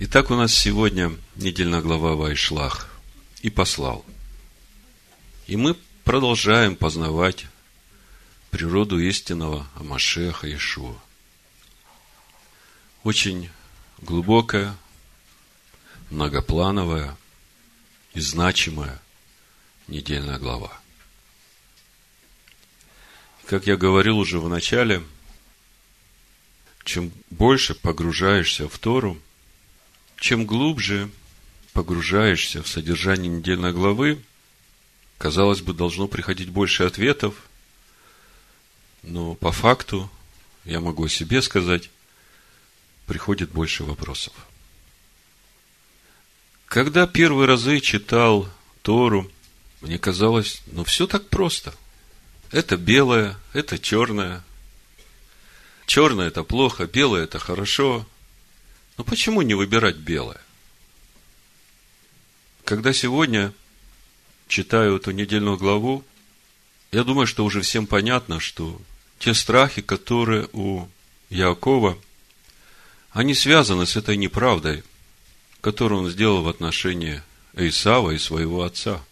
Итак, у нас сегодня недельная глава Вайшлах и послал. И мы продолжаем познавать природу истинного Амашеха Ишуа. Очень глубокая, многоплановая и значимая недельная глава. Как я говорил уже в начале, чем больше погружаешься в Тору, чем глубже погружаешься в содержание недельной главы, казалось бы, должно приходить больше ответов, но по факту, я могу о себе сказать, приходит больше вопросов. Когда первые разы читал Тору, мне казалось, ну все так просто. Это белое, это черное. Черное это плохо, белое это хорошо. Но почему не выбирать белое? Когда сегодня читаю эту недельную главу, я думаю, что уже всем понятно, что те страхи, которые у Якова, они связаны с этой неправдой, которую он сделал в отношении Исава и своего отца.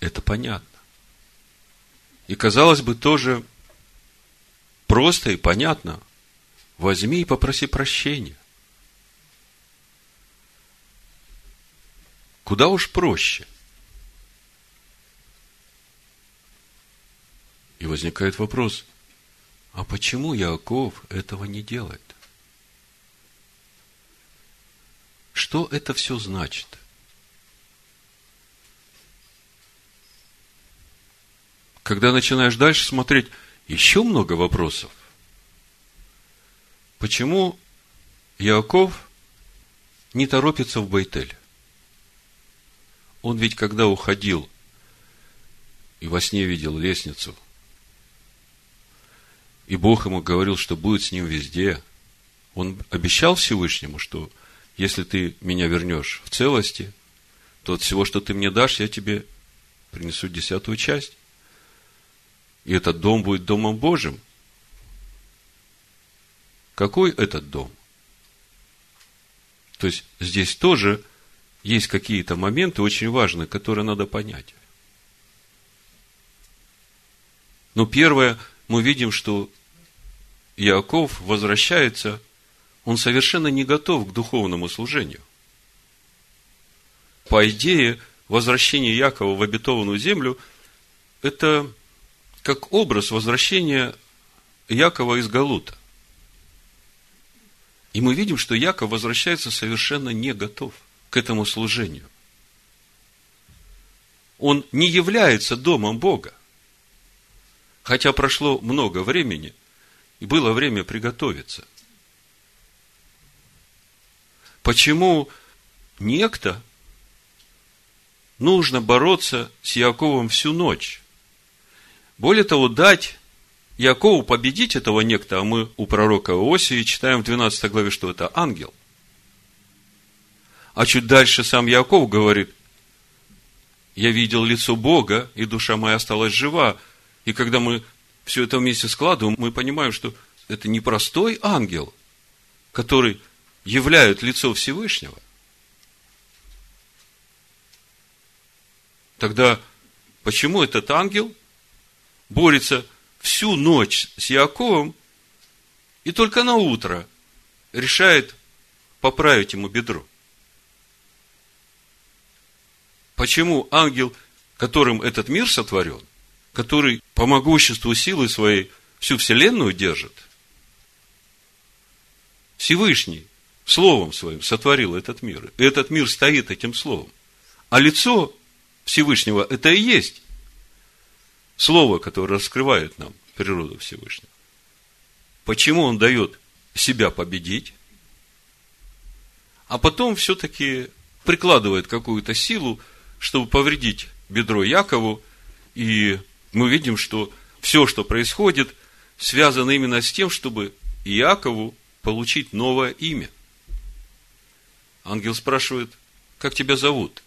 Это понятно. И казалось бы, тоже просто и понятно. Возьми и попроси прощения. Куда уж проще. И возникает вопрос, а почему Яков этого не делает? Что это все значит? Когда начинаешь дальше смотреть, еще много вопросов. Почему Яков не торопится в Байтель? Он ведь, когда уходил и во сне видел лестницу, и Бог ему говорил, что будет с ним везде, он обещал Всевышнему, что если ты меня вернешь в целости, то от всего, что ты мне дашь, я тебе принесу десятую часть и этот дом будет домом Божьим. Какой этот дом? То есть здесь тоже есть какие-то моменты очень важные, которые надо понять. Но первое, мы видим, что Иаков возвращается, он совершенно не готов к духовному служению. По идее, возвращение Якова в обетованную землю – это как образ возвращения Якова из Галута. И мы видим, что Яков возвращается совершенно не готов к этому служению. Он не является домом Бога. Хотя прошло много времени, и было время приготовиться. Почему некто нужно бороться с Яковом всю ночь? Более того, дать Якову победить этого некто, а мы у пророка Иосии читаем в 12 главе, что это ангел. А чуть дальше сам Яков говорит, я видел лицо Бога, и душа моя осталась жива. И когда мы все это вместе складываем, мы понимаем, что это не простой ангел, который являет лицо Всевышнего. Тогда почему этот ангел – борется всю ночь с Яковом, и только на утро решает поправить ему бедро. Почему ангел, которым этот мир сотворен, который по могуществу силы своей всю вселенную держит, Всевышний Словом Своим сотворил этот мир. И этот мир стоит этим Словом. А лицо Всевышнего – это и есть Слово, которое раскрывает нам природу Всевышнего. Почему он дает себя победить, а потом все-таки прикладывает какую-то силу, чтобы повредить бедро Якову, и мы видим, что все, что происходит, связано именно с тем, чтобы Иакову получить новое имя. Ангел спрашивает, как тебя зовут?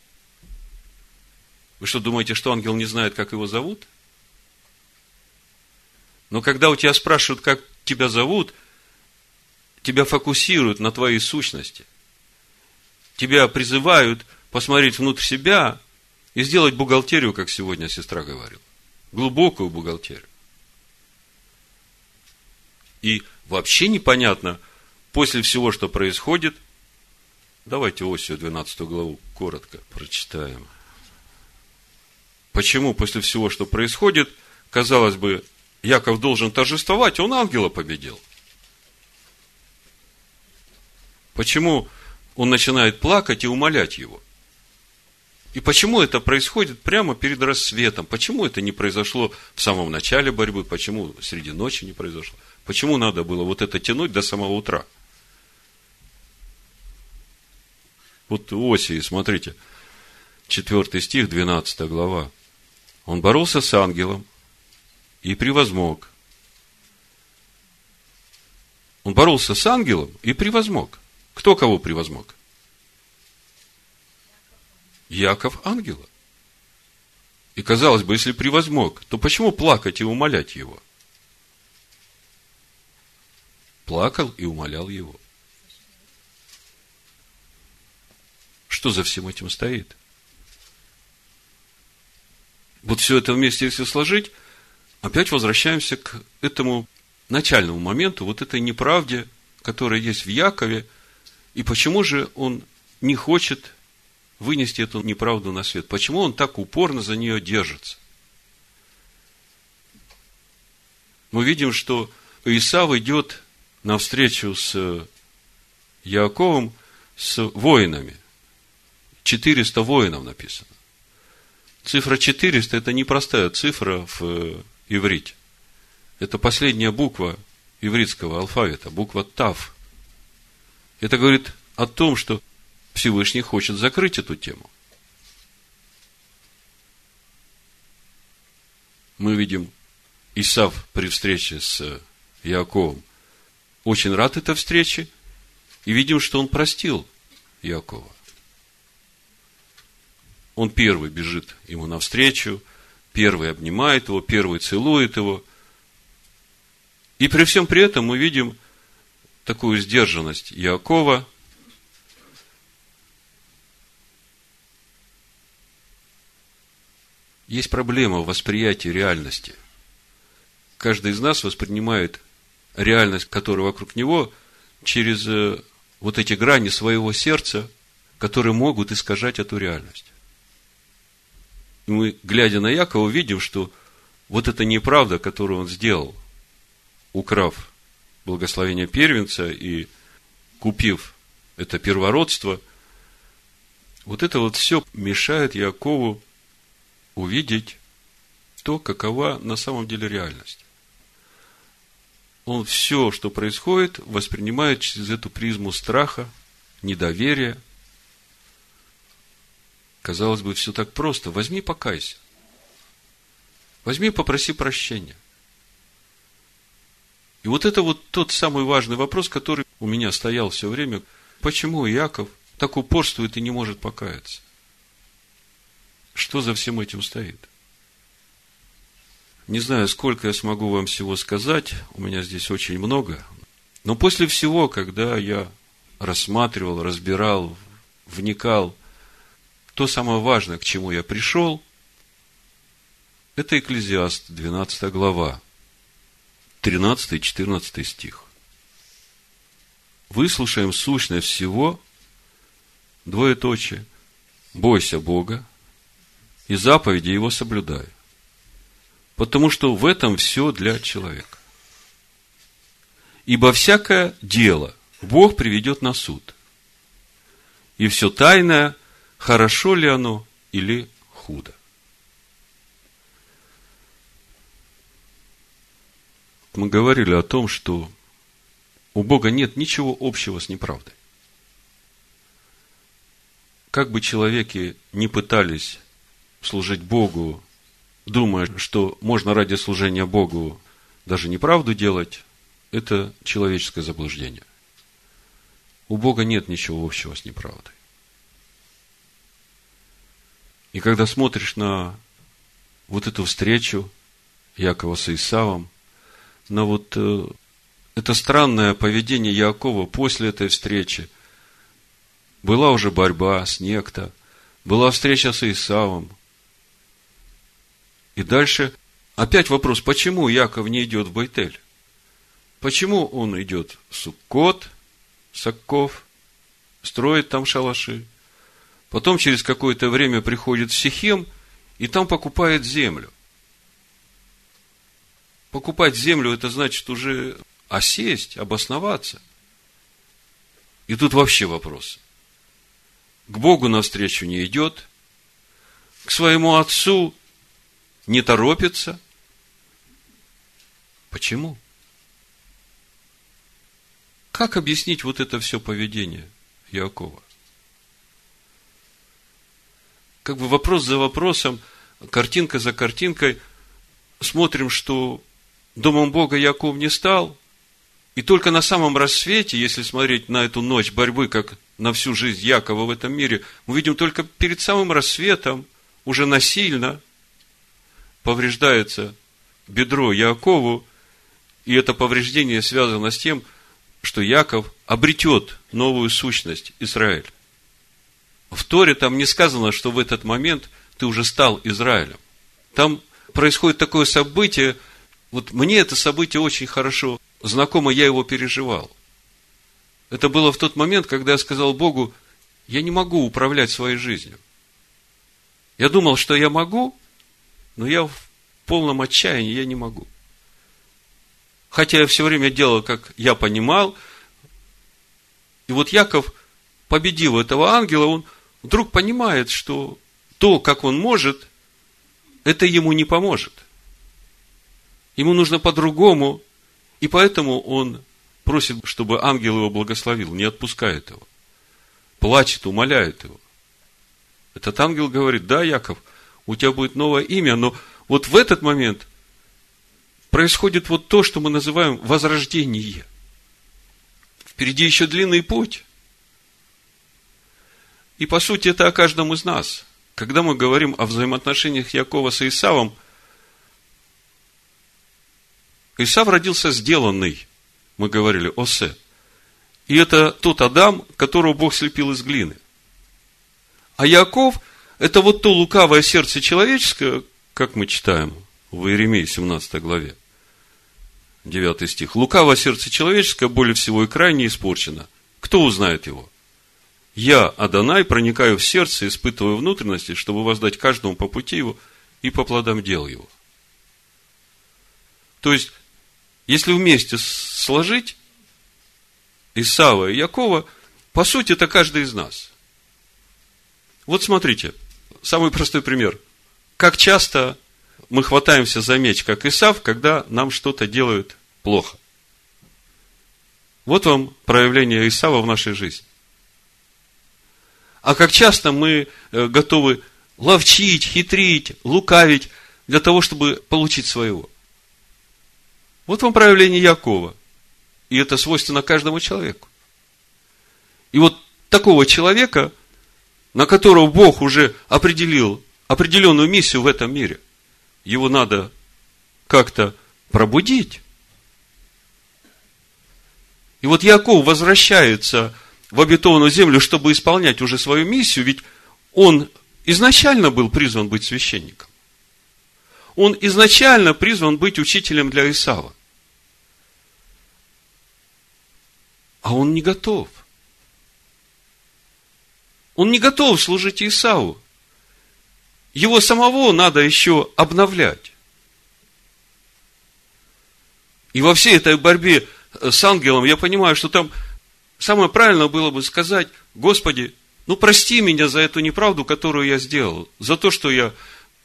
Вы что, думаете, что ангел не знает, как его зовут? – но когда у тебя спрашивают, как тебя зовут, тебя фокусируют на твоей сущности. тебя призывают посмотреть внутрь себя и сделать бухгалтерию, как сегодня сестра говорила. Глубокую бухгалтерию. И вообще непонятно, после всего, что происходит, давайте осью 12 главу коротко прочитаем. Почему после всего, что происходит, казалось бы, Яков должен торжествовать, он ангела победил. Почему он начинает плакать и умолять его? И почему это происходит прямо перед рассветом? Почему это не произошло в самом начале борьбы? Почему среди ночи не произошло? Почему надо было вот это тянуть до самого утра? Вот у Осии, смотрите, 4 стих, 12 глава. Он боролся с ангелом и превозмог. Он боролся с ангелом и превозмог. Кто кого превозмог? Яков ангела. И казалось бы, если превозмог, то почему плакать и умолять его? Плакал и умолял его. Что за всем этим стоит? Вот все это вместе, если сложить, опять возвращаемся к этому начальному моменту, вот этой неправде, которая есть в Якове, и почему же он не хочет вынести эту неправду на свет? Почему он так упорно за нее держится? Мы видим, что Исав идет навстречу с Яковом с воинами. 400 воинов написано. Цифра 400 – это непростая цифра в иврите. Это последняя буква ивритского алфавита, буква Тав. Это говорит о том, что Всевышний хочет закрыть эту тему. Мы видим Исав при встрече с Яковом очень рад этой встрече и видим, что он простил Якова. Он первый бежит ему навстречу, первый обнимает его, первый целует его. И при всем при этом мы видим такую сдержанность Якова. Есть проблема в восприятии реальности. Каждый из нас воспринимает реальность, которая вокруг него, через э, вот эти грани своего сердца, которые могут искажать эту реальность. И мы, глядя на Якова, видим, что вот эта неправда, которую он сделал, украв благословение первенца и купив это первородство, вот это вот все мешает Якову увидеть то, какова на самом деле реальность. Он все, что происходит, воспринимает через эту призму страха, недоверия – Казалось бы, все так просто. Возьми, покайся. Возьми, попроси прощения. И вот это вот тот самый важный вопрос, который у меня стоял все время. Почему Яков так упорствует и не может покаяться? Что за всем этим стоит? Не знаю, сколько я смогу вам всего сказать, у меня здесь очень много. Но после всего, когда я рассматривал, разбирал, вникал то самое важное, к чему я пришел, это Экклезиаст, 12 глава, 13 и 14 стих. Выслушаем сущность всего, двоеточие, бойся Бога и заповеди Его соблюдай. Потому что в этом все для человека. Ибо всякое дело Бог приведет на суд. И все тайное хорошо ли оно или худо. Мы говорили о том, что у Бога нет ничего общего с неправдой. Как бы человеки не пытались служить Богу, думая, что можно ради служения Богу даже неправду делать, это человеческое заблуждение. У Бога нет ничего общего с неправдой. И когда смотришь на вот эту встречу Якова с Исавом, на вот э, это странное поведение Якова после этой встречи, была уже борьба с некто, была встреча с Исавом. И дальше опять вопрос, почему Яков не идет в Байтель? Почему он идет в Суккот, Сакков, строит там шалаши? Потом через какое-то время приходит в Сихем и там покупает землю. Покупать землю, это значит уже осесть, обосноваться. И тут вообще вопрос. К Богу навстречу не идет, к своему отцу не торопится. Почему? Как объяснить вот это все поведение Иакова? Как бы вопрос за вопросом, картинка за картинкой, смотрим, что домом Бога Яков не стал, и только на самом рассвете, если смотреть на эту ночь борьбы, как на всю жизнь Якова в этом мире, мы видим только перед самым рассветом, уже насильно повреждается бедро Якову, и это повреждение связано с тем, что Яков обретет новую сущность Израиль. В Торе там не сказано, что в этот момент ты уже стал Израилем. Там происходит такое событие, вот мне это событие очень хорошо знакомо, я его переживал. Это было в тот момент, когда я сказал Богу, я не могу управлять своей жизнью. Я думал, что я могу, но я в полном отчаянии, я не могу. Хотя я все время делал, как я понимал. И вот Яков, победив этого ангела, он вдруг понимает, что то, как он может, это ему не поможет. Ему нужно по-другому, и поэтому он просит, чтобы ангел его благословил, не отпускает его. Плачет, умоляет его. Этот ангел говорит, да, Яков, у тебя будет новое имя, но вот в этот момент происходит вот то, что мы называем возрождение. Впереди еще длинный путь. И по сути это о каждом из нас. Когда мы говорим о взаимоотношениях Якова с Исавом, Исав родился сделанный, мы говорили, Осе. И это тот Адам, которого Бог слепил из глины. А Яков – это вот то лукавое сердце человеческое, как мы читаем в Иеремии 17 главе, 9 стих. Лукавое сердце человеческое более всего и крайне испорчено. Кто узнает его? Я, Адонай, проникаю в сердце, испытываю внутренности, чтобы воздать каждому по пути его и по плодам дел его. То есть, если вместе сложить Исава и Якова, по сути, это каждый из нас. Вот смотрите, самый простой пример. Как часто мы хватаемся за меч, как Исав, когда нам что-то делают плохо. Вот вам проявление Исава в нашей жизни. А как часто мы э, готовы ловчить, хитрить, лукавить для того, чтобы получить своего. Вот вам проявление Якова. И это свойственно каждому человеку. И вот такого человека, на которого Бог уже определил определенную миссию в этом мире, его надо как-то пробудить. И вот Яков возвращается в обетованную землю, чтобы исполнять уже свою миссию, ведь он изначально был призван быть священником. Он изначально призван быть учителем для Исава. А он не готов. Он не готов служить Исаву. Его самого надо еще обновлять. И во всей этой борьбе с ангелом я понимаю, что там самое правильное было бы сказать, Господи, ну прости меня за эту неправду, которую я сделал, за то, что я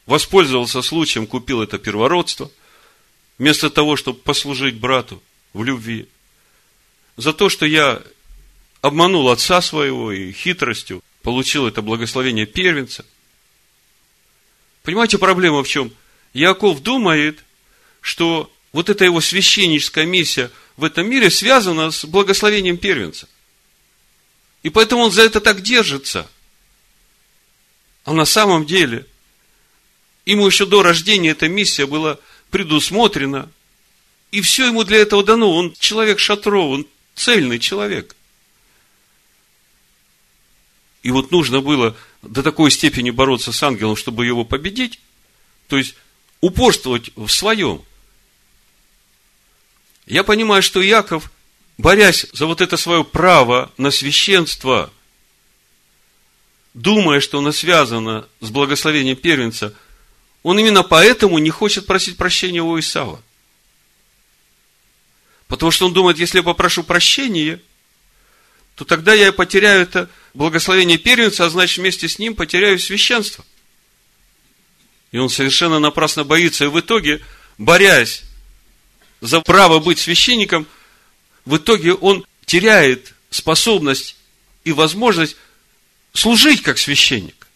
воспользовался случаем, купил это первородство, вместо того, чтобы послужить брату в любви, за то, что я обманул отца своего и хитростью получил это благословение первенца. Понимаете, проблема в чем? Яков думает, что вот эта его священническая миссия в этом мире связана с благословением первенца. И поэтому он за это так держится. А на самом деле, ему еще до рождения эта миссия была предусмотрена, и все ему для этого дано. Он человек шатров, он цельный человек. И вот нужно было до такой степени бороться с ангелом, чтобы его победить, то есть упорствовать в своем. Я понимаю, что Яков, борясь за вот это свое право на священство, думая, что оно связано с благословением первенца, он именно поэтому не хочет просить прощения у Исава. Потому что он думает, если я попрошу прощения, то тогда я потеряю это благословение первенца, а значит вместе с ним потеряю священство. И он совершенно напрасно боится. И в итоге, борясь за право быть священником, в итоге он теряет способность и возможность служить как священник.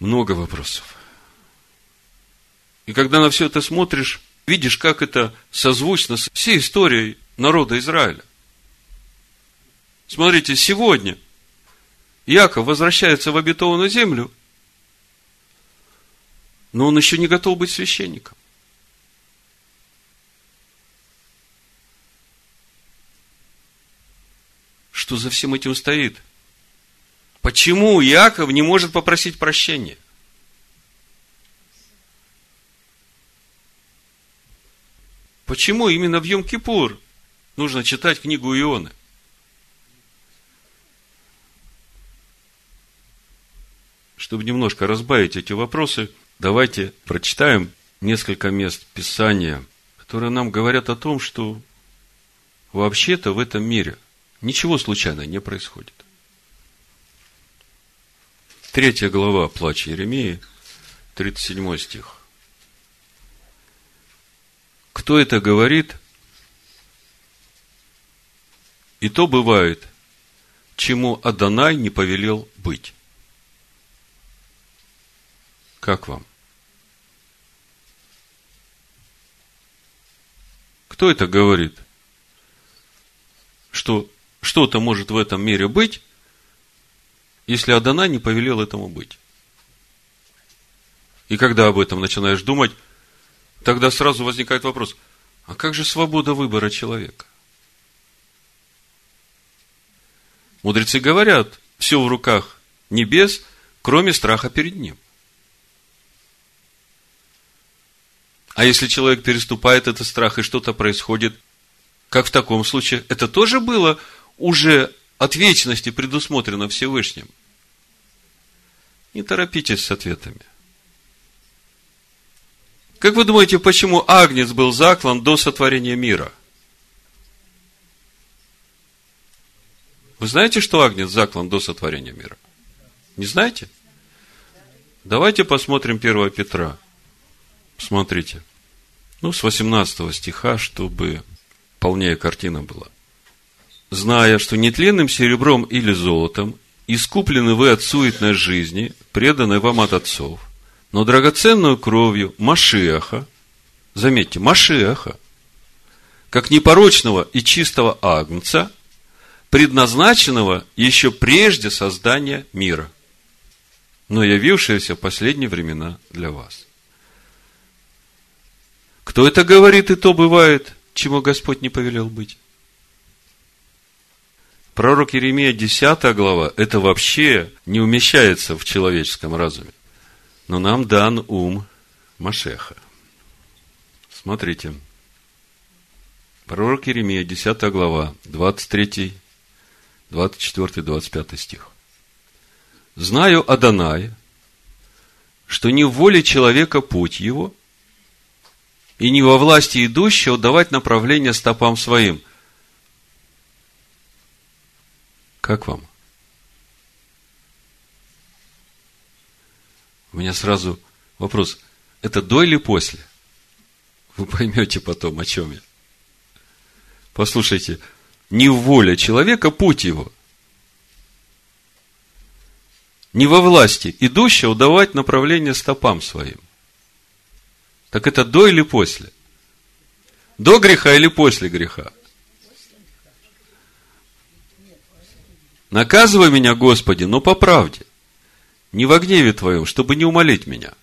Много вопросов. И когда на все это смотришь, видишь, как это созвучно с всей историей народа Израиля. Смотрите, сегодня Яков возвращается в обетованную землю, но он еще не готов быть священником. Что за всем этим стоит? Почему Яков не может попросить прощения? Почему именно в Йом-Кипур нужно читать книгу Ионы? Чтобы немножко разбавить эти вопросы, давайте прочитаем несколько мест Писания, которые нам говорят о том, что вообще-то в этом мире ничего случайно не происходит. Третья глава Плача Еремии, 37 стих. Кто это говорит? И то бывает, чему Адонай не повелел быть. Как вам? Кто это говорит? Что что-то может в этом мире быть, если Адонай не повелел этому быть. И когда об этом начинаешь думать, Тогда сразу возникает вопрос, а как же свобода выбора человека? Мудрецы говорят, все в руках небес, кроме страха перед ним. А если человек переступает этот страх и что-то происходит, как в таком случае, это тоже было уже от вечности предусмотрено Всевышним. Не торопитесь с ответами. Как вы думаете, почему Агнец был заклан до сотворения мира? Вы знаете, что Агнец заклан до сотворения мира? Не знаете? Давайте посмотрим 1 Петра. Смотрите. Ну, с 18 стиха, чтобы полнее картина была. Зная, что нетленным серебром или золотом искуплены вы от суетной жизни, преданной вам от отцов, но драгоценную кровью Машеха, заметьте, Машеха, как непорочного и чистого агнца, предназначенного еще прежде создания мира, но явившегося в последние времена для вас. Кто это говорит, и то бывает, чему Господь не повелел быть. Пророк Еремия, 10 глава, это вообще не умещается в человеческом разуме но нам дан ум Машеха. Смотрите. Пророк Еремия, 10 глава, 23, 24, 25 стих. «Знаю Адонай, что не в воле человека путь его, и не во власти идущего давать направление стопам своим». Как вам? У меня сразу вопрос, это до или после? Вы поймете потом, о чем я. Послушайте, не воля человека, путь его. Не во власти идущего давать направление стопам своим. Так это до или после? До греха или после греха? Наказывай меня, Господи, но по правде не во гневе твоем, чтобы не умолить меня.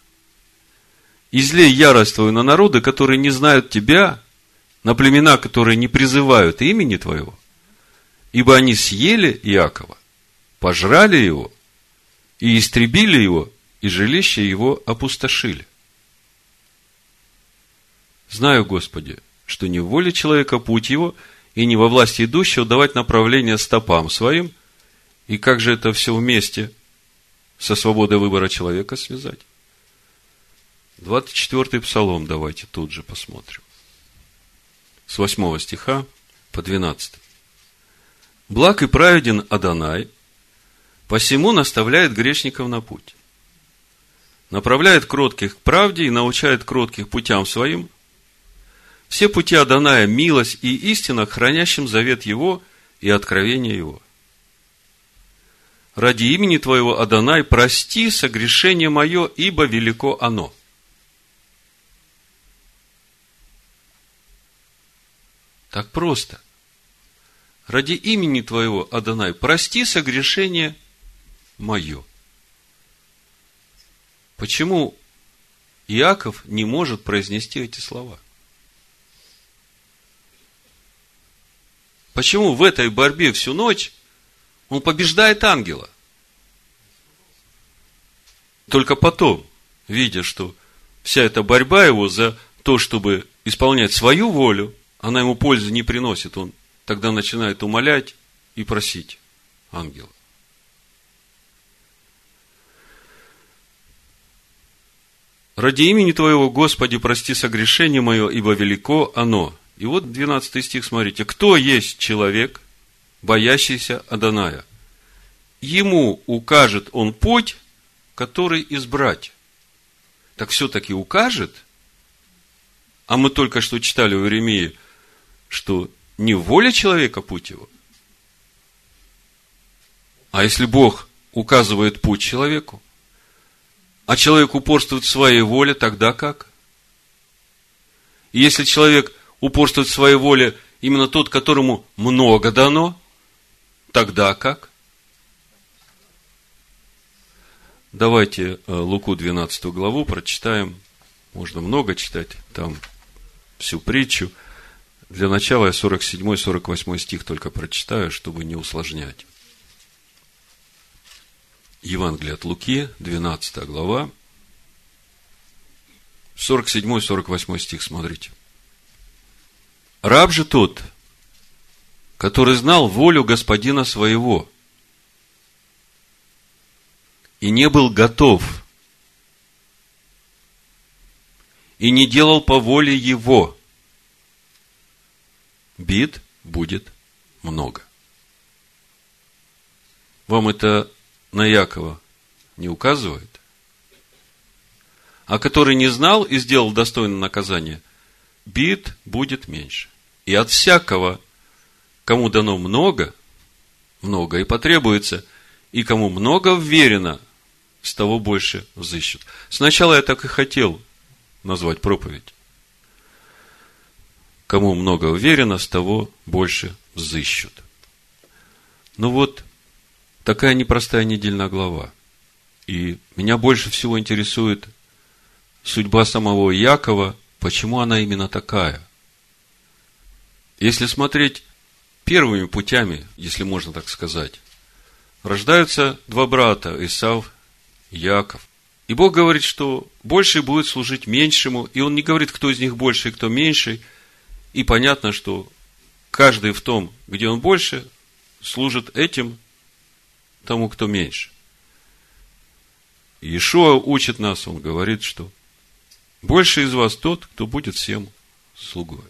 Излей ярость твою на народы, которые не знают тебя, на племена, которые не призывают имени твоего, ибо они съели Иакова, пожрали его и истребили его, и жилище его опустошили. Знаю, Господи, что не в воле человека путь его, и не во власти идущего давать направление стопам своим. И как же это все вместе со свободой выбора человека связать? 24-й псалом давайте тут же посмотрим. С 8 стиха по 12. Благ и праведен Адонай, посему наставляет грешников на путь. Направляет кротких к правде и научает кротких путям своим. Все пути Адоная – милость и истина, хранящим завет Его и откровение Его. Ради имени Твоего, Адонай, прости согрешение мое, ибо велико оно – Так просто. Ради имени Твоего, Адонай, прости согрешение мое. Почему Иаков не может произнести эти слова? Почему в этой борьбе всю ночь он побеждает ангела? Только потом, видя, что вся эта борьба его за то, чтобы исполнять свою волю, она ему пользы не приносит, он тогда начинает умолять и просить ангела. Ради имени Твоего, Господи, прости согрешение мое, ибо велико оно. И вот 12 стих, смотрите. Кто есть человек, боящийся Аданая? Ему укажет он путь, который избрать. Так все-таки укажет. А мы только что читали у Иеремии, что не воля человека путь его. А если Бог указывает путь человеку, а человек упорствует в своей воле, тогда как? И если человек упорствует в своей воле именно тот, которому много дано, тогда как? Давайте э, Луку 12 главу прочитаем. Можно много читать, там всю притчу – для начала я 47-48 стих только прочитаю, чтобы не усложнять. Евангелие от Луки, 12 глава, 47-48 стих, смотрите. Раб же тот, который знал волю господина своего и не был готов, и не делал по воле его – бед будет много. Вам это на Якова не указывает? А который не знал и сделал достойное наказание, бед будет меньше. И от всякого, кому дано много, много и потребуется, и кому много вверено, с того больше взыщут. Сначала я так и хотел назвать проповедь. Кому много уверено, с того больше взыщут. Ну вот, такая непростая недельная глава. И меня больше всего интересует судьба самого Якова, почему она именно такая. Если смотреть первыми путями, если можно так сказать, рождаются два брата, Исав и Яков. И Бог говорит, что больший будет служить меньшему, и Он не говорит, кто из них больше и кто меньше – и понятно, что каждый в том, где он больше, служит этим тому, кто меньше. Иешуа учит нас, он говорит, что больше из вас тот, кто будет всем слугой.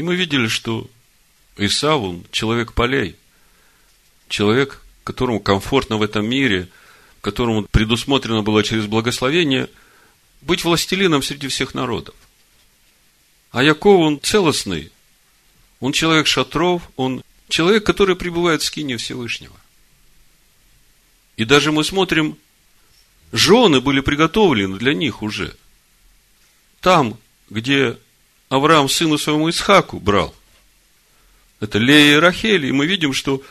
И мы видели, что Исав, он человек полей, человек, которому комфортно в этом мире, которому предусмотрено было через благословение – быть властелином среди всех народов. А Яков, он целостный. Он человек шатров, он человек, который пребывает в скине Всевышнего. И даже мы смотрим, жены были приготовлены для них уже. Там, где Авраам сыну своему Исхаку брал. Это Лея и Рахель. И мы видим, что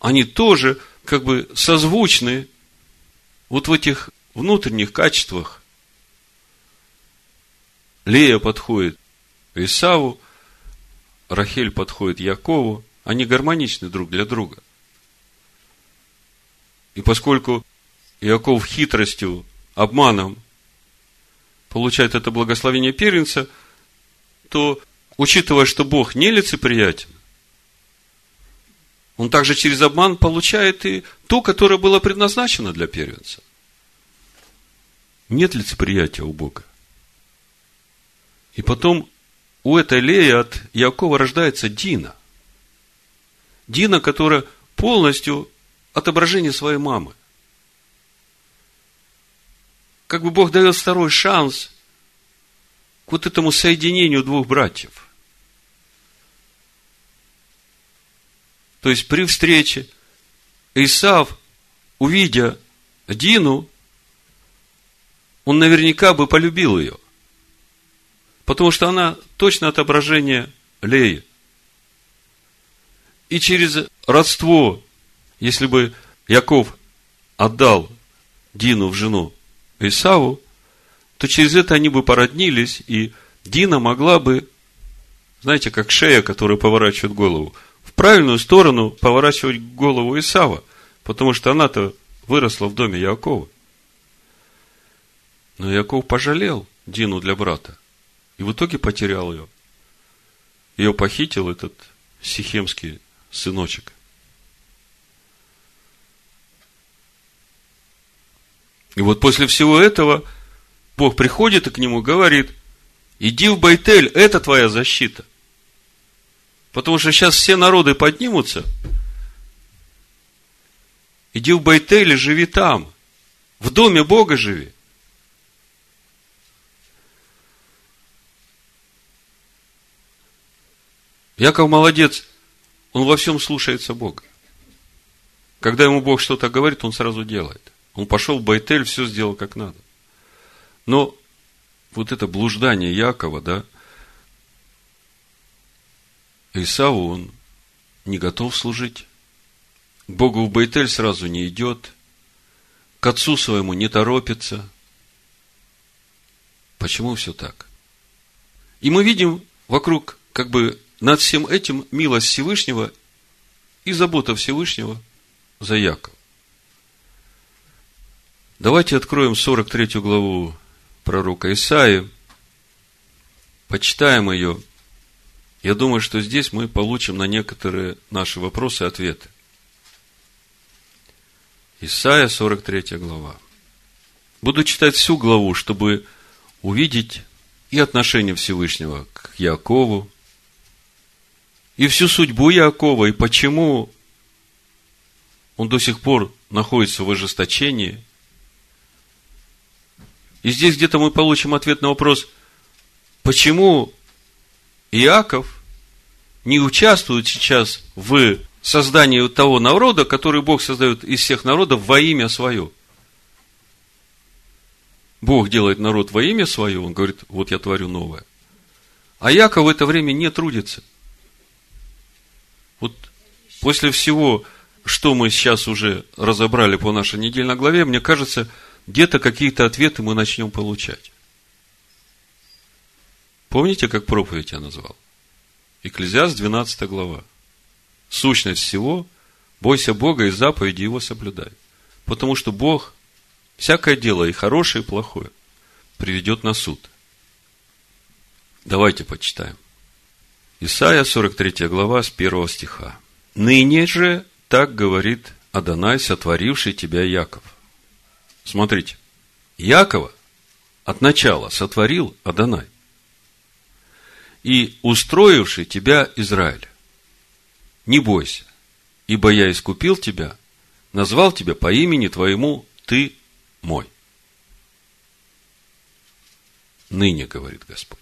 они тоже как бы созвучны вот в этих внутренних качествах Лея подходит Исаву, Рахель подходит Якову, они гармоничны друг для друга. И поскольку Иаков хитростью, обманом получает это благословение первенца, то, учитывая, что Бог не лицеприятен, он также через обман получает и то, которое было предназначено для первенца. Нет лицеприятия у Бога. И потом у этой Леи от Якова рождается Дина. Дина, которая полностью отображение своей мамы. Как бы Бог дает второй шанс к вот этому соединению двух братьев. То есть при встрече Исав, увидя Дину, он наверняка бы полюбил ее. Потому что она точно отображение Леи. И через родство, если бы Яков отдал Дину в жену Исаву, то через это они бы породнились, и Дина могла бы, знаете, как шея, которая поворачивает голову, в правильную сторону поворачивать голову Исава, потому что она-то выросла в доме Якова. Но Яков пожалел Дину для брата. И в итоге потерял ее. Ее похитил этот сихемский сыночек. И вот после всего этого Бог приходит и к нему говорит, иди в Байтель, это твоя защита. Потому что сейчас все народы поднимутся. Иди в Байтель и живи там. В доме Бога живи. Яков молодец, он во всем слушается Бога. Когда ему Бог что-то говорит, он сразу делает. Он пошел в Байтель, все сделал как надо. Но вот это блуждание Якова, да, Исаву он не готов служить. К Богу в Байтель сразу не идет. К отцу своему не торопится. Почему все так? И мы видим вокруг как бы над всем этим милость Всевышнего и забота Всевышнего за Якова. Давайте откроем 43 главу пророка Исаии, почитаем ее. Я думаю, что здесь мы получим на некоторые наши вопросы ответы. Исаия, 43 глава. Буду читать всю главу, чтобы увидеть и отношение Всевышнего к Якову, и всю судьбу Якова, и почему он до сих пор находится в ожесточении. И здесь где-то мы получим ответ на вопрос, почему Иаков не участвует сейчас в создании того народа, который Бог создает из всех народов во имя свое. Бог делает народ во имя свое, он говорит, вот я творю новое. А Яков в это время не трудится – вот после всего, что мы сейчас уже разобрали по нашей недельной главе, мне кажется, где-то какие-то ответы мы начнем получать. Помните, как проповедь я назвал? Экклезиаст 12 глава. Сущность всего – бойся Бога и заповеди Его соблюдай. Потому что Бог всякое дело, и хорошее, и плохое, приведет на суд. Давайте почитаем. Исайя, 43 глава, с 1 стиха. «Ныне же так говорит Адонай, сотворивший тебя Яков». Смотрите, Якова от начала сотворил Адонай. И устроивший тебя Израиль. Не бойся, ибо я искупил тебя, назвал тебя по имени твоему, ты мой. Ныне, говорит Господь.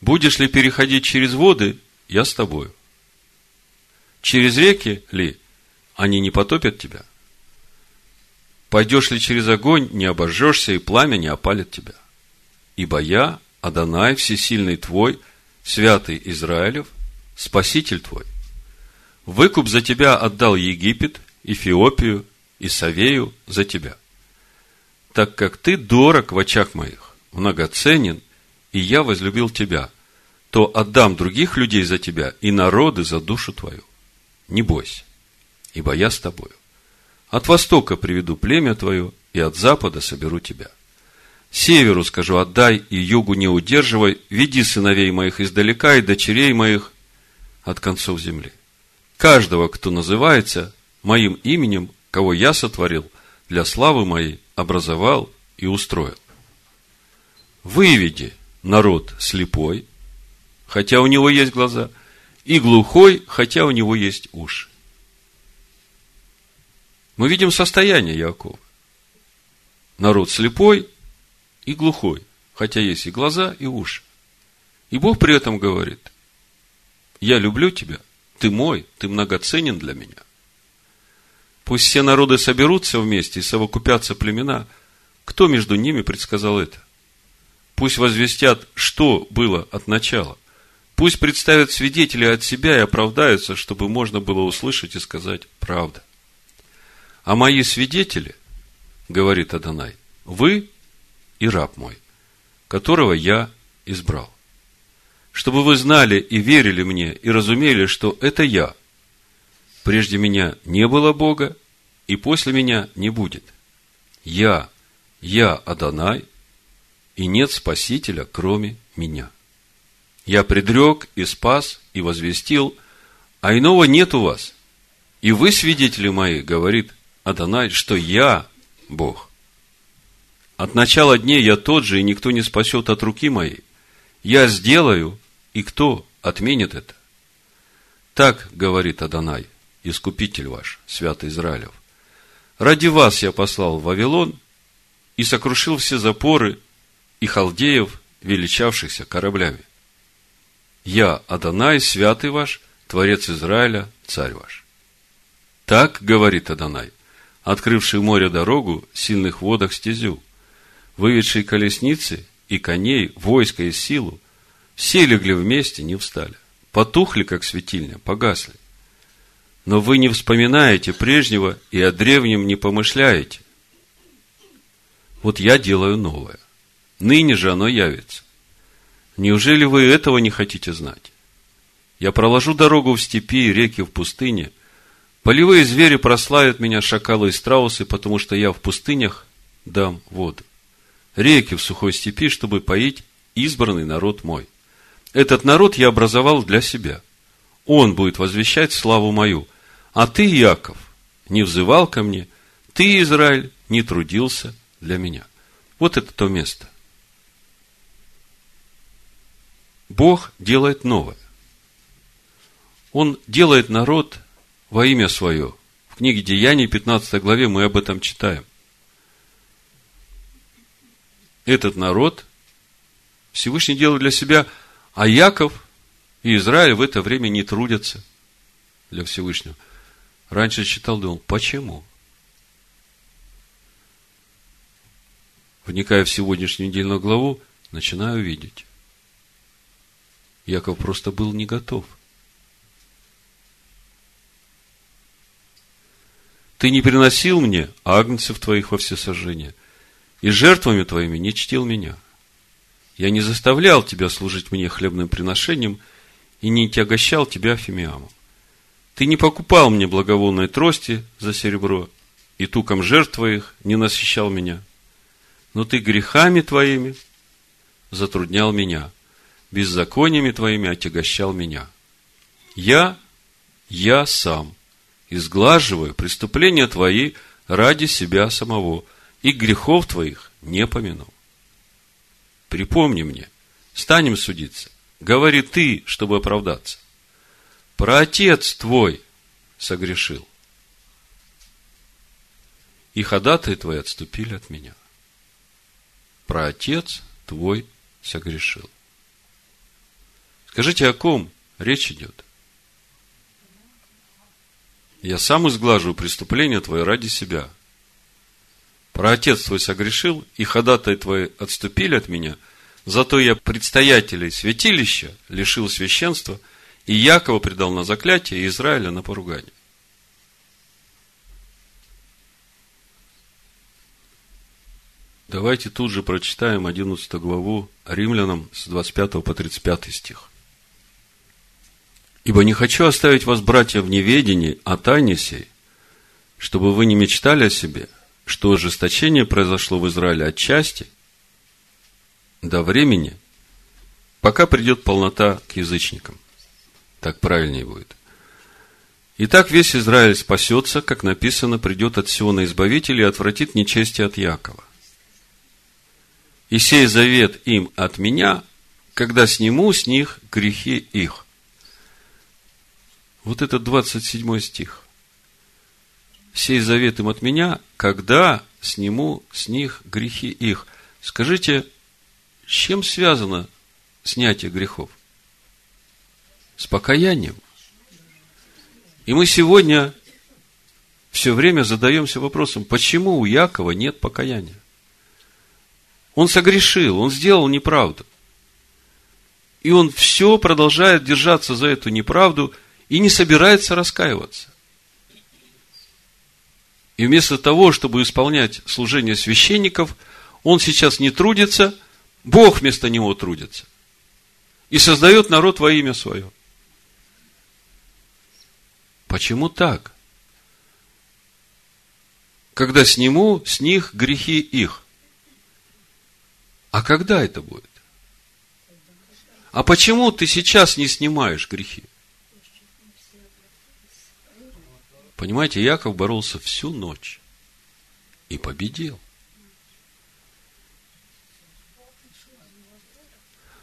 Будешь ли переходить через воды, я с тобою. Через реки ли, они не потопят тебя. Пойдешь ли через огонь, не обожжешься, и пламя не опалит тебя. Ибо я, Адонай, всесильный твой, святый Израилев, спаситель твой. Выкуп за тебя отдал Египет, Эфиопию и Савею за тебя. Так как ты дорог в очах моих, многоценен – и я возлюбил тебя, то отдам других людей за тебя и народы за душу твою. Не бойся, ибо я с тобою. От востока приведу племя твое, и от запада соберу тебя. Северу скажу, отдай, и югу не удерживай, веди сыновей моих издалека и дочерей моих от концов земли. Каждого, кто называется моим именем, кого я сотворил, для славы моей образовал и устроил. Выведи народ слепой, хотя у него есть глаза, и глухой, хотя у него есть уши. Мы видим состояние Якова. Народ слепой и глухой, хотя есть и глаза, и уши. И Бог при этом говорит, я люблю тебя, ты мой, ты многоценен для меня. Пусть все народы соберутся вместе и совокупятся племена. Кто между ними предсказал это? Пусть возвестят, что было от начала. Пусть представят свидетелей от себя и оправдаются, чтобы можно было услышать и сказать правда. А мои свидетели, говорит Адонай, вы и раб мой, которого я избрал. Чтобы вы знали и верили мне, и разумели, что это я. Прежде меня не было Бога, и после меня не будет. Я, я Адонай, и нет Спасителя, кроме меня. Я предрек и спас, и возвестил, а иного нет у вас. И вы, свидетели мои, говорит Адонай, что я Бог. От начала дней я тот же, и никто не спасет от руки моей. Я сделаю, и кто отменит это? Так говорит Адонай, искупитель ваш, святый Израилев. Ради вас я послал в Вавилон и сокрушил все запоры и халдеев, величавшихся кораблями. Я, Адонай, святый ваш, Творец Израиля, царь ваш. Так говорит Адонай, открывший море дорогу, сильных водах стезю, выведший колесницы и коней, войско и силу, все легли вместе, не встали. Потухли, как светильня, погасли. Но вы не вспоминаете прежнего и о древнем не помышляете. Вот я делаю новое. Ныне же оно явится. Неужели вы этого не хотите знать? Я проложу дорогу в степи и реки в пустыне. Полевые звери прославят меня, шакалы и страусы, потому что я в пустынях дам воду. Реки в сухой степи, чтобы поить избранный народ мой. Этот народ я образовал для себя. Он будет возвещать славу мою. А ты, Яков, не взывал ко мне, ты, Израиль, не трудился для меня. Вот это то место – Бог делает новое. Он делает народ во имя свое. В книге Деяний, 15 главе, мы об этом читаем. Этот народ Всевышний делает для себя, а Яков и Израиль в это время не трудятся для Всевышнего. Раньше читал, думал, почему? Вникая в сегодняшнюю недельную главу, начинаю видеть. Яков просто был не готов. Ты не приносил мне агнцев твоих во всесожжение, и жертвами твоими не чтил меня. Я не заставлял тебя служить мне хлебным приношением и не тягощал тебя фимиамом. Ты не покупал мне благовонной трости за серебро, и туком жертв твоих не насыщал меня. Но ты грехами твоими затруднял меня, беззакониями твоими отягощал меня. Я, я сам изглаживаю преступления твои ради себя самого, и грехов твоих не помяну. Припомни мне, станем судиться. Говори ты, чтобы оправдаться. Про отец твой согрешил. И ходатые твои отступили от меня. Про отец твой согрешил. Скажите, о ком речь идет? Я сам изглаживаю преступление твое ради себя. Про отец твой согрешил, и ходатай твои отступили от меня, зато я предстоятелей святилища лишил священства, и Якова предал на заклятие, и Израиля на поругание. Давайте тут же прочитаем 11 главу Римлянам с 25 по 35 стих. Ибо не хочу оставить вас, братья, в неведении о тайне сей, чтобы вы не мечтали о себе, что ожесточение произошло в Израиле отчасти до времени, пока придет полнота к язычникам. Так правильнее будет. Итак, весь Израиль спасется, как написано, придет от Сиона Избавитель и отвратит нечестие от Якова. И сей завет им от меня, когда сниму с них грехи их. Вот это 27 стих. Сей завет им от меня, когда сниму с них грехи их. Скажите, с чем связано снятие грехов? С покаянием – и мы сегодня все время задаемся вопросом, почему у Якова нет покаяния? Он согрешил, он сделал неправду. И он все продолжает держаться за эту неправду и не собирается раскаиваться. И вместо того, чтобы исполнять служение священников, он сейчас не трудится, Бог вместо него трудится. И создает народ во имя свое. Почему так? Когда сниму с них грехи их. А когда это будет? А почему ты сейчас не снимаешь грехи? Понимаете, Яков боролся всю ночь и победил.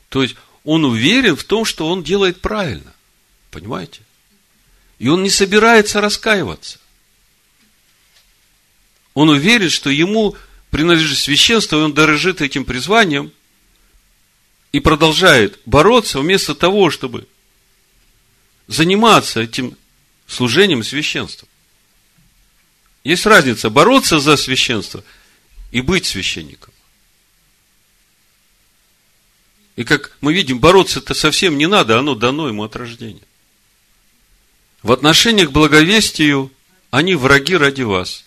То есть он уверен в том, что он делает правильно. Понимаете? И он не собирается раскаиваться. Он уверен, что ему принадлежит священство, и он дорожит этим призванием и продолжает бороться вместо того, чтобы заниматься этим служением священства. Есть разница бороться за священство и быть священником. И как мы видим, бороться-то совсем не надо, оно дано ему от рождения. В отношении к благовестию они враги ради вас.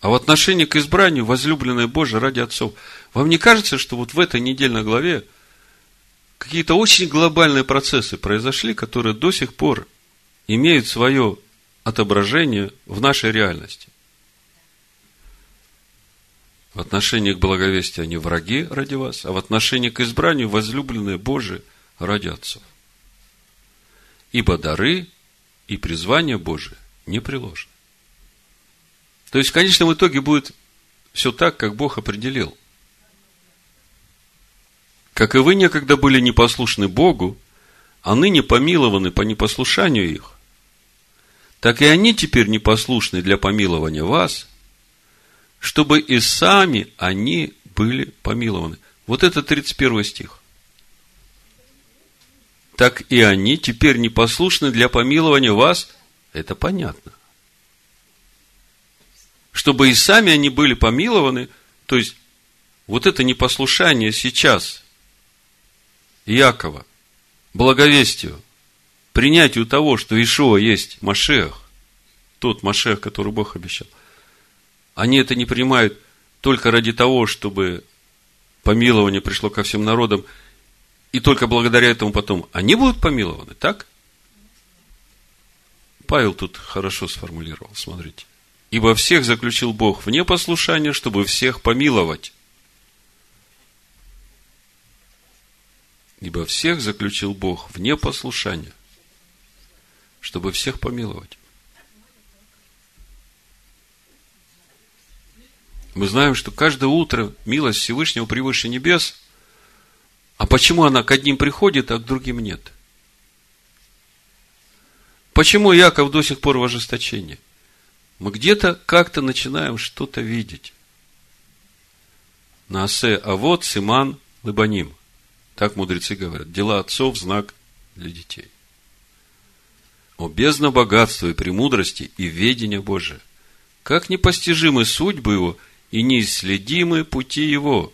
А в отношении к избранию возлюбленные Божие ради отцов. Вам не кажется, что вот в этой недельной главе какие-то очень глобальные процессы произошли, которые до сих пор имеют свое отображение в нашей реальности? В отношении к благовестию они враги ради вас, а в отношении к избранию возлюбленные Божие ради отцов. Ибо дары и призвание Божие не приложено. То есть, в конечном итоге будет все так, как Бог определил. Как и вы некогда были непослушны Богу, а ныне помилованы по непослушанию их, так и они теперь непослушны для помилования вас, чтобы и сами они были помилованы. Вот это 31 стих так и они теперь непослушны для помилования вас, это понятно. Чтобы и сами они были помилованы, то есть, вот это непослушание сейчас Якова, благовестию, принятию того, что Ишуа есть Машех, тот Машех, который Бог обещал, они это не принимают только ради того, чтобы помилование пришло ко всем народам – и только благодаря этому потом они будут помилованы, так? Павел тут хорошо сформулировал, смотрите. Ибо всех заключил Бог вне послушания, чтобы всех помиловать. Ибо всех заключил Бог вне послушания, чтобы всех помиловать. Мы знаем, что каждое утро милость Всевышнего превыше небес – а почему она к одним приходит, а к другим нет? Почему Яков до сих пор в ожесточении? Мы где-то как-то начинаем что-то видеть. Наасе, а вот Симан, Лыбаним. Так мудрецы говорят. Дела отцов – знак для детей. О бездна богатства и премудрости и ведения Божия. Как непостижимы судьбы его и неисследимы пути его.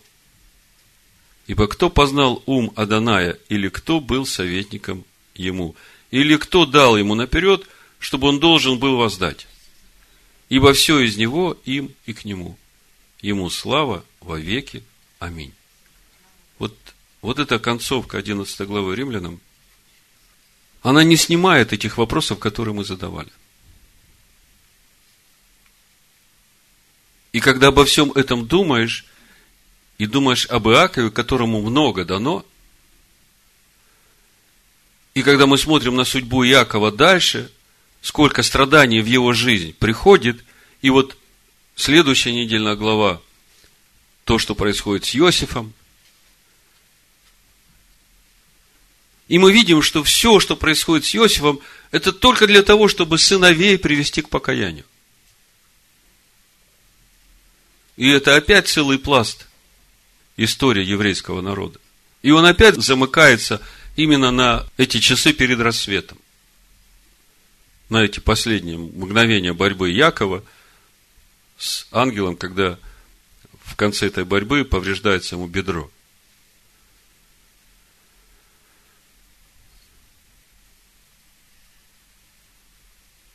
Ибо кто познал ум Аданая, или кто был советником ему, или кто дал ему наперед, чтобы он должен был воздать? Ибо все из него, им и к нему. Ему слава во веки. Аминь. Вот, вот эта концовка 11 главы римлянам, она не снимает этих вопросов, которые мы задавали. И когда обо всем этом думаешь, и думаешь об Иакове, которому много дано, и когда мы смотрим на судьбу Иакова дальше, сколько страданий в его жизнь приходит, и вот следующая недельная глава, то, что происходит с Иосифом, и мы видим, что все, что происходит с Иосифом, это только для того, чтобы сыновей привести к покаянию. И это опять целый пласт истории еврейского народа. И он опять замыкается именно на эти часы перед рассветом на эти последние мгновения борьбы Якова с ангелом, когда в конце этой борьбы повреждается ему бедро.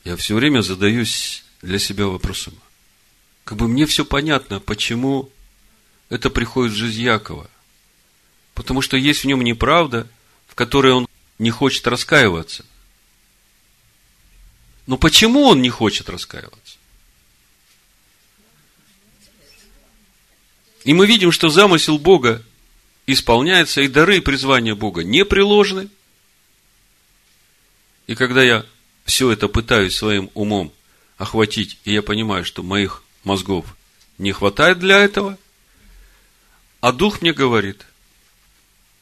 Я все время задаюсь для себя вопросом. Как бы мне все понятно, почему это приходит в жизнь Якова. Потому что есть в нем неправда, в которой он не хочет раскаиваться. Но почему он не хочет раскаиваться? И мы видим, что замысел Бога исполняется, и дары и призвания Бога не приложены. И когда я все это пытаюсь своим умом охватить, и я понимаю, что моих мозгов не хватает для этого, а Дух мне говорит,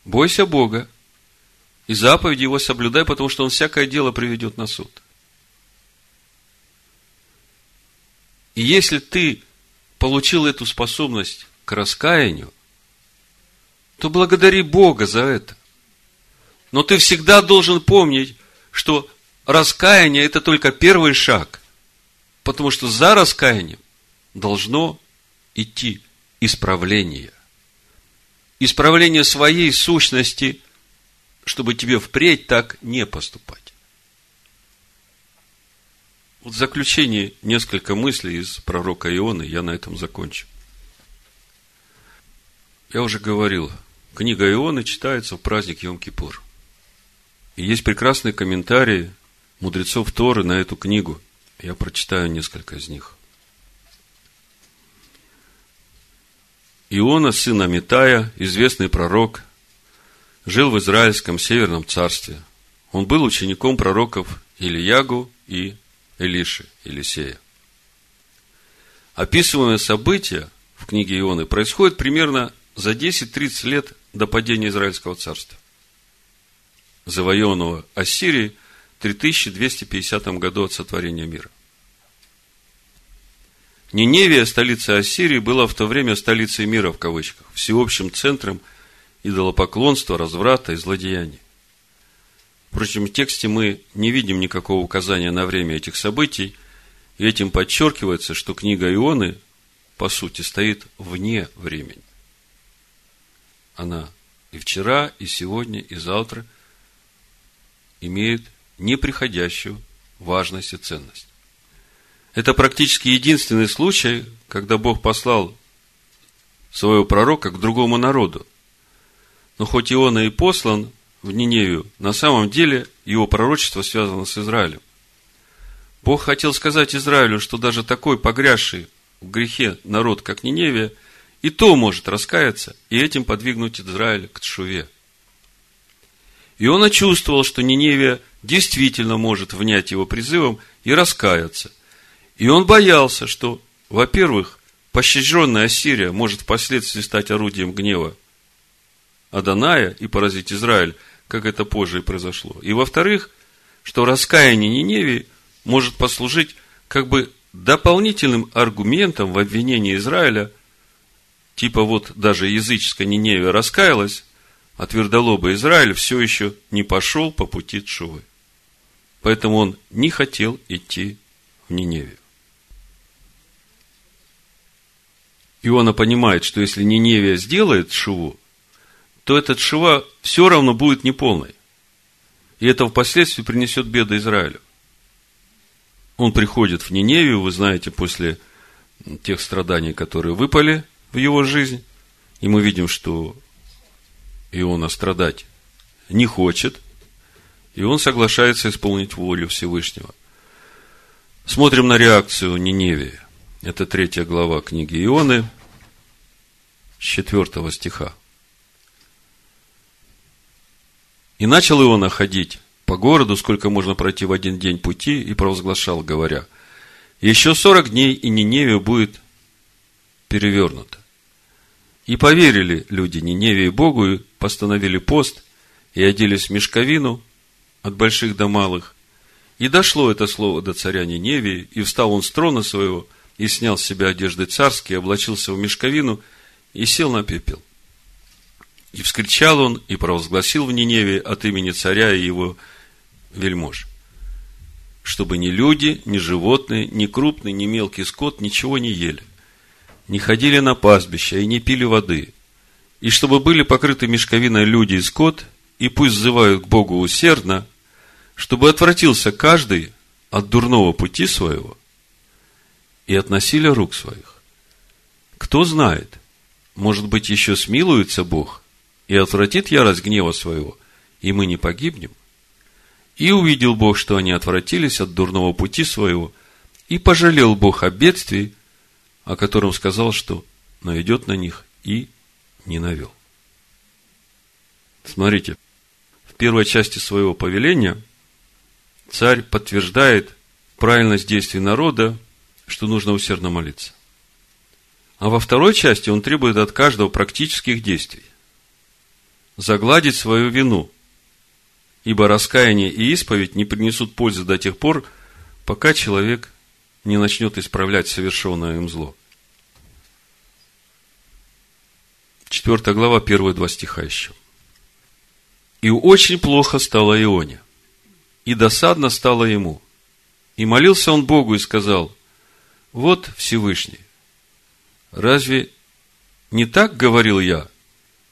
бойся Бога, и заповеди Его соблюдай, потому что Он всякое дело приведет на суд – И если ты получил эту способность к раскаянию, то благодари Бога за это. Но ты всегда должен помнить, что раскаяние – это только первый шаг. Потому что за раскаянием должно идти исправление. Исправление своей сущности, чтобы тебе впредь так не поступать. Вот в заключение несколько мыслей из пророка Ионы, я на этом закончу. Я уже говорил, книга Ионы читается в праздник Йом-Кипур. И есть прекрасные комментарии мудрецов Торы на эту книгу. Я прочитаю несколько из них. Иона, сын Амитая, известный пророк, жил в Израильском северном царстве. Он был учеником пророков Ильягу и Илиши, Елисея. Описываемое событие в книге Ионы происходит примерно за 10-30 лет до падения Израильского царства, завоеванного Ассирией в 3250 году от сотворения мира. Ниневия, столица Ассирии, была в то время столицей мира, в кавычках, всеобщим центром идолопоклонства, разврата и злодеяний. Впрочем, в тексте мы не видим никакого указания на время этих событий, и этим подчеркивается, что книга Ионы, по сути, стоит вне времени. Она и вчера, и сегодня, и завтра имеет неприходящую важность и ценность. Это практически единственный случай, когда Бог послал своего пророка к другому народу. Но хоть Иона и послан, в Ниневию, на самом деле его пророчество связано с Израилем. Бог хотел сказать Израилю, что даже такой погрязший в грехе народ, как Ниневия, и то может раскаяться и этим подвигнуть Израиль к Тшуве. И он чувствовал, что Ниневия действительно может внять его призывом и раскаяться. И он боялся, что, во-первых, пощаженная Ассирия может впоследствии стать орудием гнева Аданая и поразить Израиль, как это позже и произошло. И во-вторых, что раскаяние Ниневии может послужить как бы дополнительным аргументом в обвинении Израиля, типа вот даже языческая Ниневия раскаялась, а твердолобый Израиль все еще не пошел по пути Тшувы. Поэтому он не хотел идти в Ниневию. Иона понимает, что если Ниневия сделает Шуву, то этот шива все равно будет неполной. И это впоследствии принесет беды Израилю. Он приходит в Ниневию, вы знаете, после тех страданий, которые выпали в его жизнь, и мы видим, что Иона страдать не хочет, И он соглашается исполнить волю Всевышнего. Смотрим на реакцию Ниневии. Это третья глава книги Ионы, с четвертого стиха. И начал Иона ходить по городу, сколько можно пройти в один день пути, и провозглашал, говоря, еще сорок дней, и Ниневия будет перевернута. И поверили люди Ниневии Богу, и постановили пост, и оделись в мешковину от больших до малых. И дошло это слово до царя Ниневии, и встал он с трона своего, и снял с себя одежды царские, облачился в мешковину, и сел на пепел. И вскричал он, и провозгласил в Ниневе от имени царя и его вельмож, чтобы ни люди, ни животные, ни крупный, ни мелкий скот ничего не ели, не ходили на пастбища и не пили воды, и чтобы были покрыты мешковиной люди и скот, и пусть взывают к Богу усердно, чтобы отвратился каждый от дурного пути своего и от насилия рук своих. Кто знает, может быть, еще смилуется Бог и отвратит ярость гнева своего, и мы не погибнем? И увидел Бог, что они отвратились от дурного пути своего, и пожалел Бог о бедствии, о котором сказал, что наведет на них, и не навел. Смотрите, в первой части своего повеления царь подтверждает правильность действий народа, что нужно усердно молиться. А во второй части он требует от каждого практических действий. Загладить свою вину – ибо раскаяние и исповедь не принесут пользы до тех пор, пока человек не начнет исправлять совершенное им зло. Четвертая глава, первые два стиха еще. И очень плохо стало Ионе, и досадно стало ему. И молился он Богу и сказал, вот Всевышний, разве не так говорил я,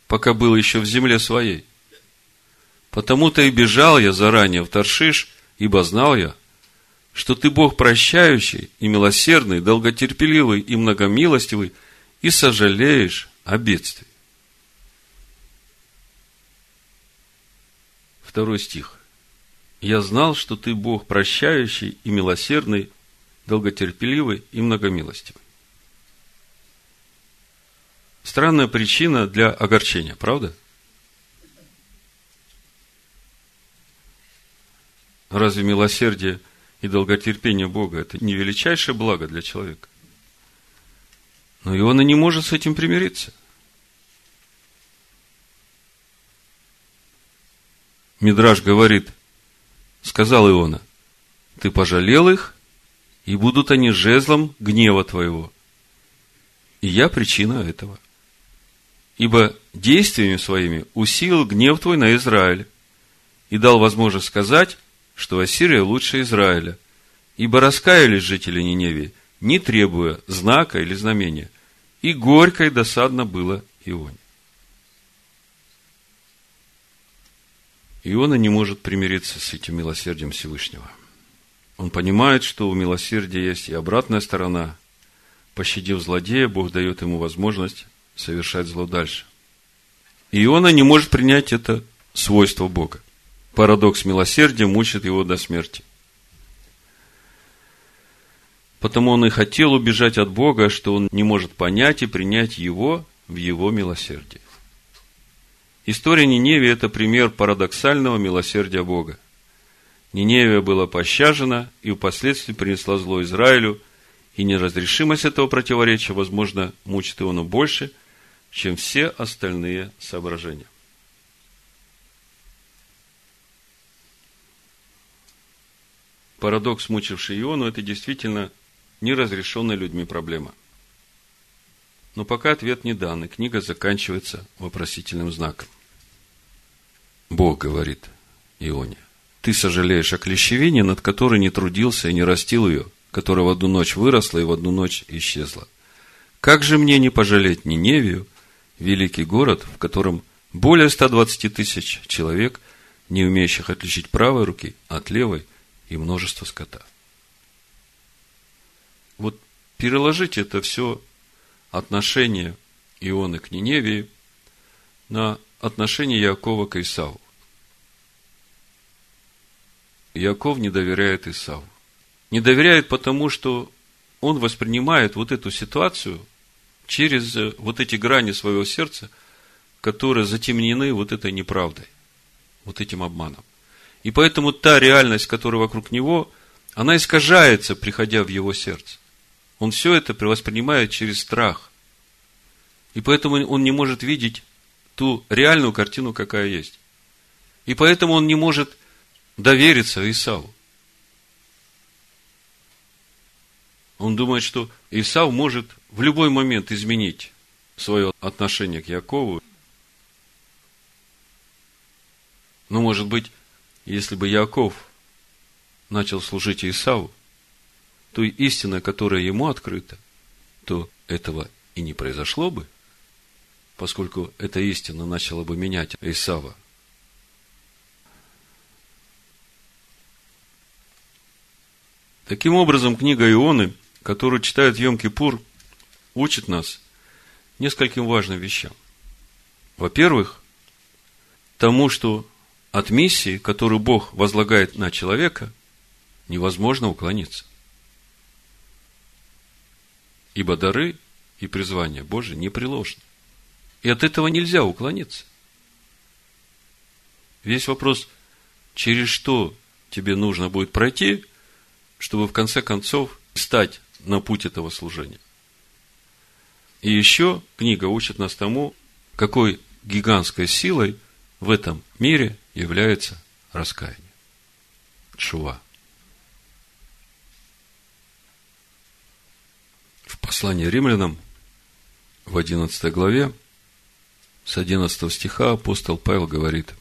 пока был еще в земле своей? Потому-то и бежал я заранее в Таршиш, ибо знал я, что ты Бог прощающий и милосердный, долготерпеливый и многомилостивый, и сожалеешь о бедствии. Второй стих. Я знал, что ты Бог прощающий и милосердный, долготерпеливый и многомилостивый. Странная причина для огорчения, правда? – Разве милосердие и долготерпение Бога – это не величайшее благо для человека? Но и он и не может с этим примириться. Мидраж говорит, сказал Иона, ты пожалел их, и будут они жезлом гнева твоего. И я причина этого. Ибо действиями своими усилил гнев твой на Израиль и дал возможность сказать, что Ассирия лучше Израиля, ибо раскаялись жители Ниневии, не требуя знака или знамения, и горько и досадно было Ионе. Иона не может примириться с этим милосердием Всевышнего. Он понимает, что у милосердия есть и обратная сторона. Пощадив злодея, Бог дает ему возможность совершать зло дальше. И Иона не может принять это свойство Бога парадокс милосердия мучит его до смерти. Потому он и хотел убежать от Бога, что он не может понять и принять его в его милосердии. История Ниневии – это пример парадоксального милосердия Бога. Ниневия была пощажена и впоследствии принесла зло Израилю, и неразрешимость этого противоречия, возможно, мучит его больше, чем все остальные соображения. парадокс, мучивший Иону, это действительно неразрешенная людьми проблема. Но пока ответ не дан, и книга заканчивается вопросительным знаком. Бог говорит Ионе, ты сожалеешь о клещевине, над которой не трудился и не растил ее, которая в одну ночь выросла и в одну ночь исчезла. Как же мне не пожалеть Ниневию, великий город, в котором более 120 тысяч человек, не умеющих отличить правой руки от левой – и множество скота. Вот переложите это все отношение Ионы к Ниневии на отношение Якова к Исаву. Яков не доверяет Исаву. Не доверяет потому, что он воспринимает вот эту ситуацию через э, вот эти грани своего сердца, которые затемнены вот этой неправдой, вот этим обманом. И поэтому та реальность, которая вокруг него, она искажается, приходя в его сердце. Он все это воспринимает через страх. И поэтому он не может видеть ту реальную картину, какая есть. И поэтому он не может довериться Исаву. Он думает, что Исав может в любой момент изменить свое отношение к Якову. Но, может быть, если бы Яков начал служить Исаву, той истина, которая ему открыта, то этого и не произошло бы, поскольку эта истина начала бы менять Исава. Таким образом, книга Ионы, которую читает Йом-Кипур, учит нас нескольким важным вещам. Во-первых, тому, что от миссии, которую Бог возлагает на человека, невозможно уклониться. Ибо дары и призвания Божии непреложны. И от этого нельзя уклониться. Весь вопрос, через что тебе нужно будет пройти, чтобы в конце концов стать на путь этого служения. И еще книга учит нас тому, какой гигантской силой в этом мире является раскаяние. Шува. В послании римлянам в 11 главе с 11 стиха апостол Павел говорит,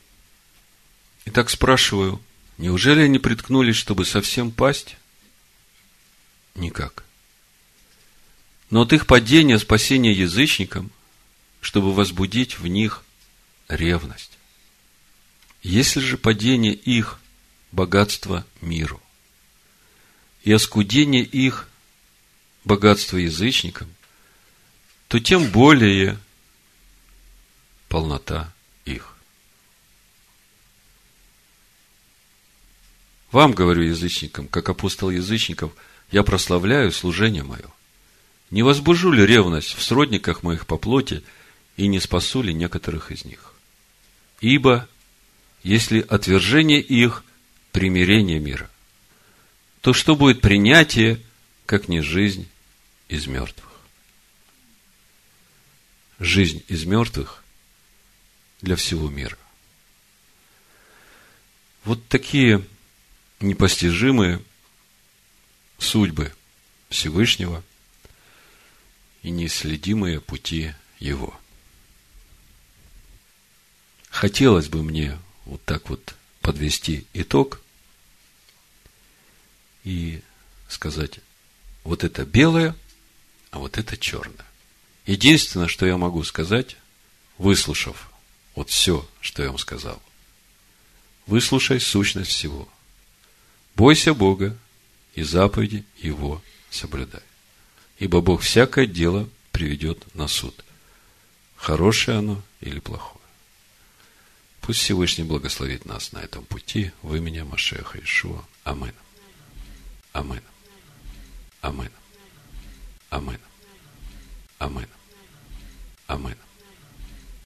«Итак спрашиваю, неужели они приткнулись, чтобы совсем пасть? Никак. Но от их падения спасение язычникам, чтобы возбудить в них ревность. Если же падение их – богатство миру, и оскудение их – богатство язычникам, то тем более полнота их. Вам, говорю язычникам, как апостол язычников, я прославляю служение мое. Не возбужу ли ревность в сродниках моих по плоти, и не спасу ли некоторых из них? Ибо, если отвержение их – примирение мира, то что будет принятие, как не жизнь из мертвых? Жизнь из мертвых для всего мира. Вот такие непостижимые судьбы Всевышнего и неисследимые пути Его. Хотелось бы мне вот так вот подвести итог и сказать, вот это белое, а вот это черное. Единственное, что я могу сказать, выслушав вот все, что я вам сказал. Выслушай сущность всего. Бойся Бога и заповеди Его соблюдай. Ибо Бог всякое дело приведет на суд. Хорошее оно или плохое. Пусть Всевышний благословит нас на этом пути в имени Машеха Ишуа. Амин. Амин. Амин. Амин. Амин. Амин.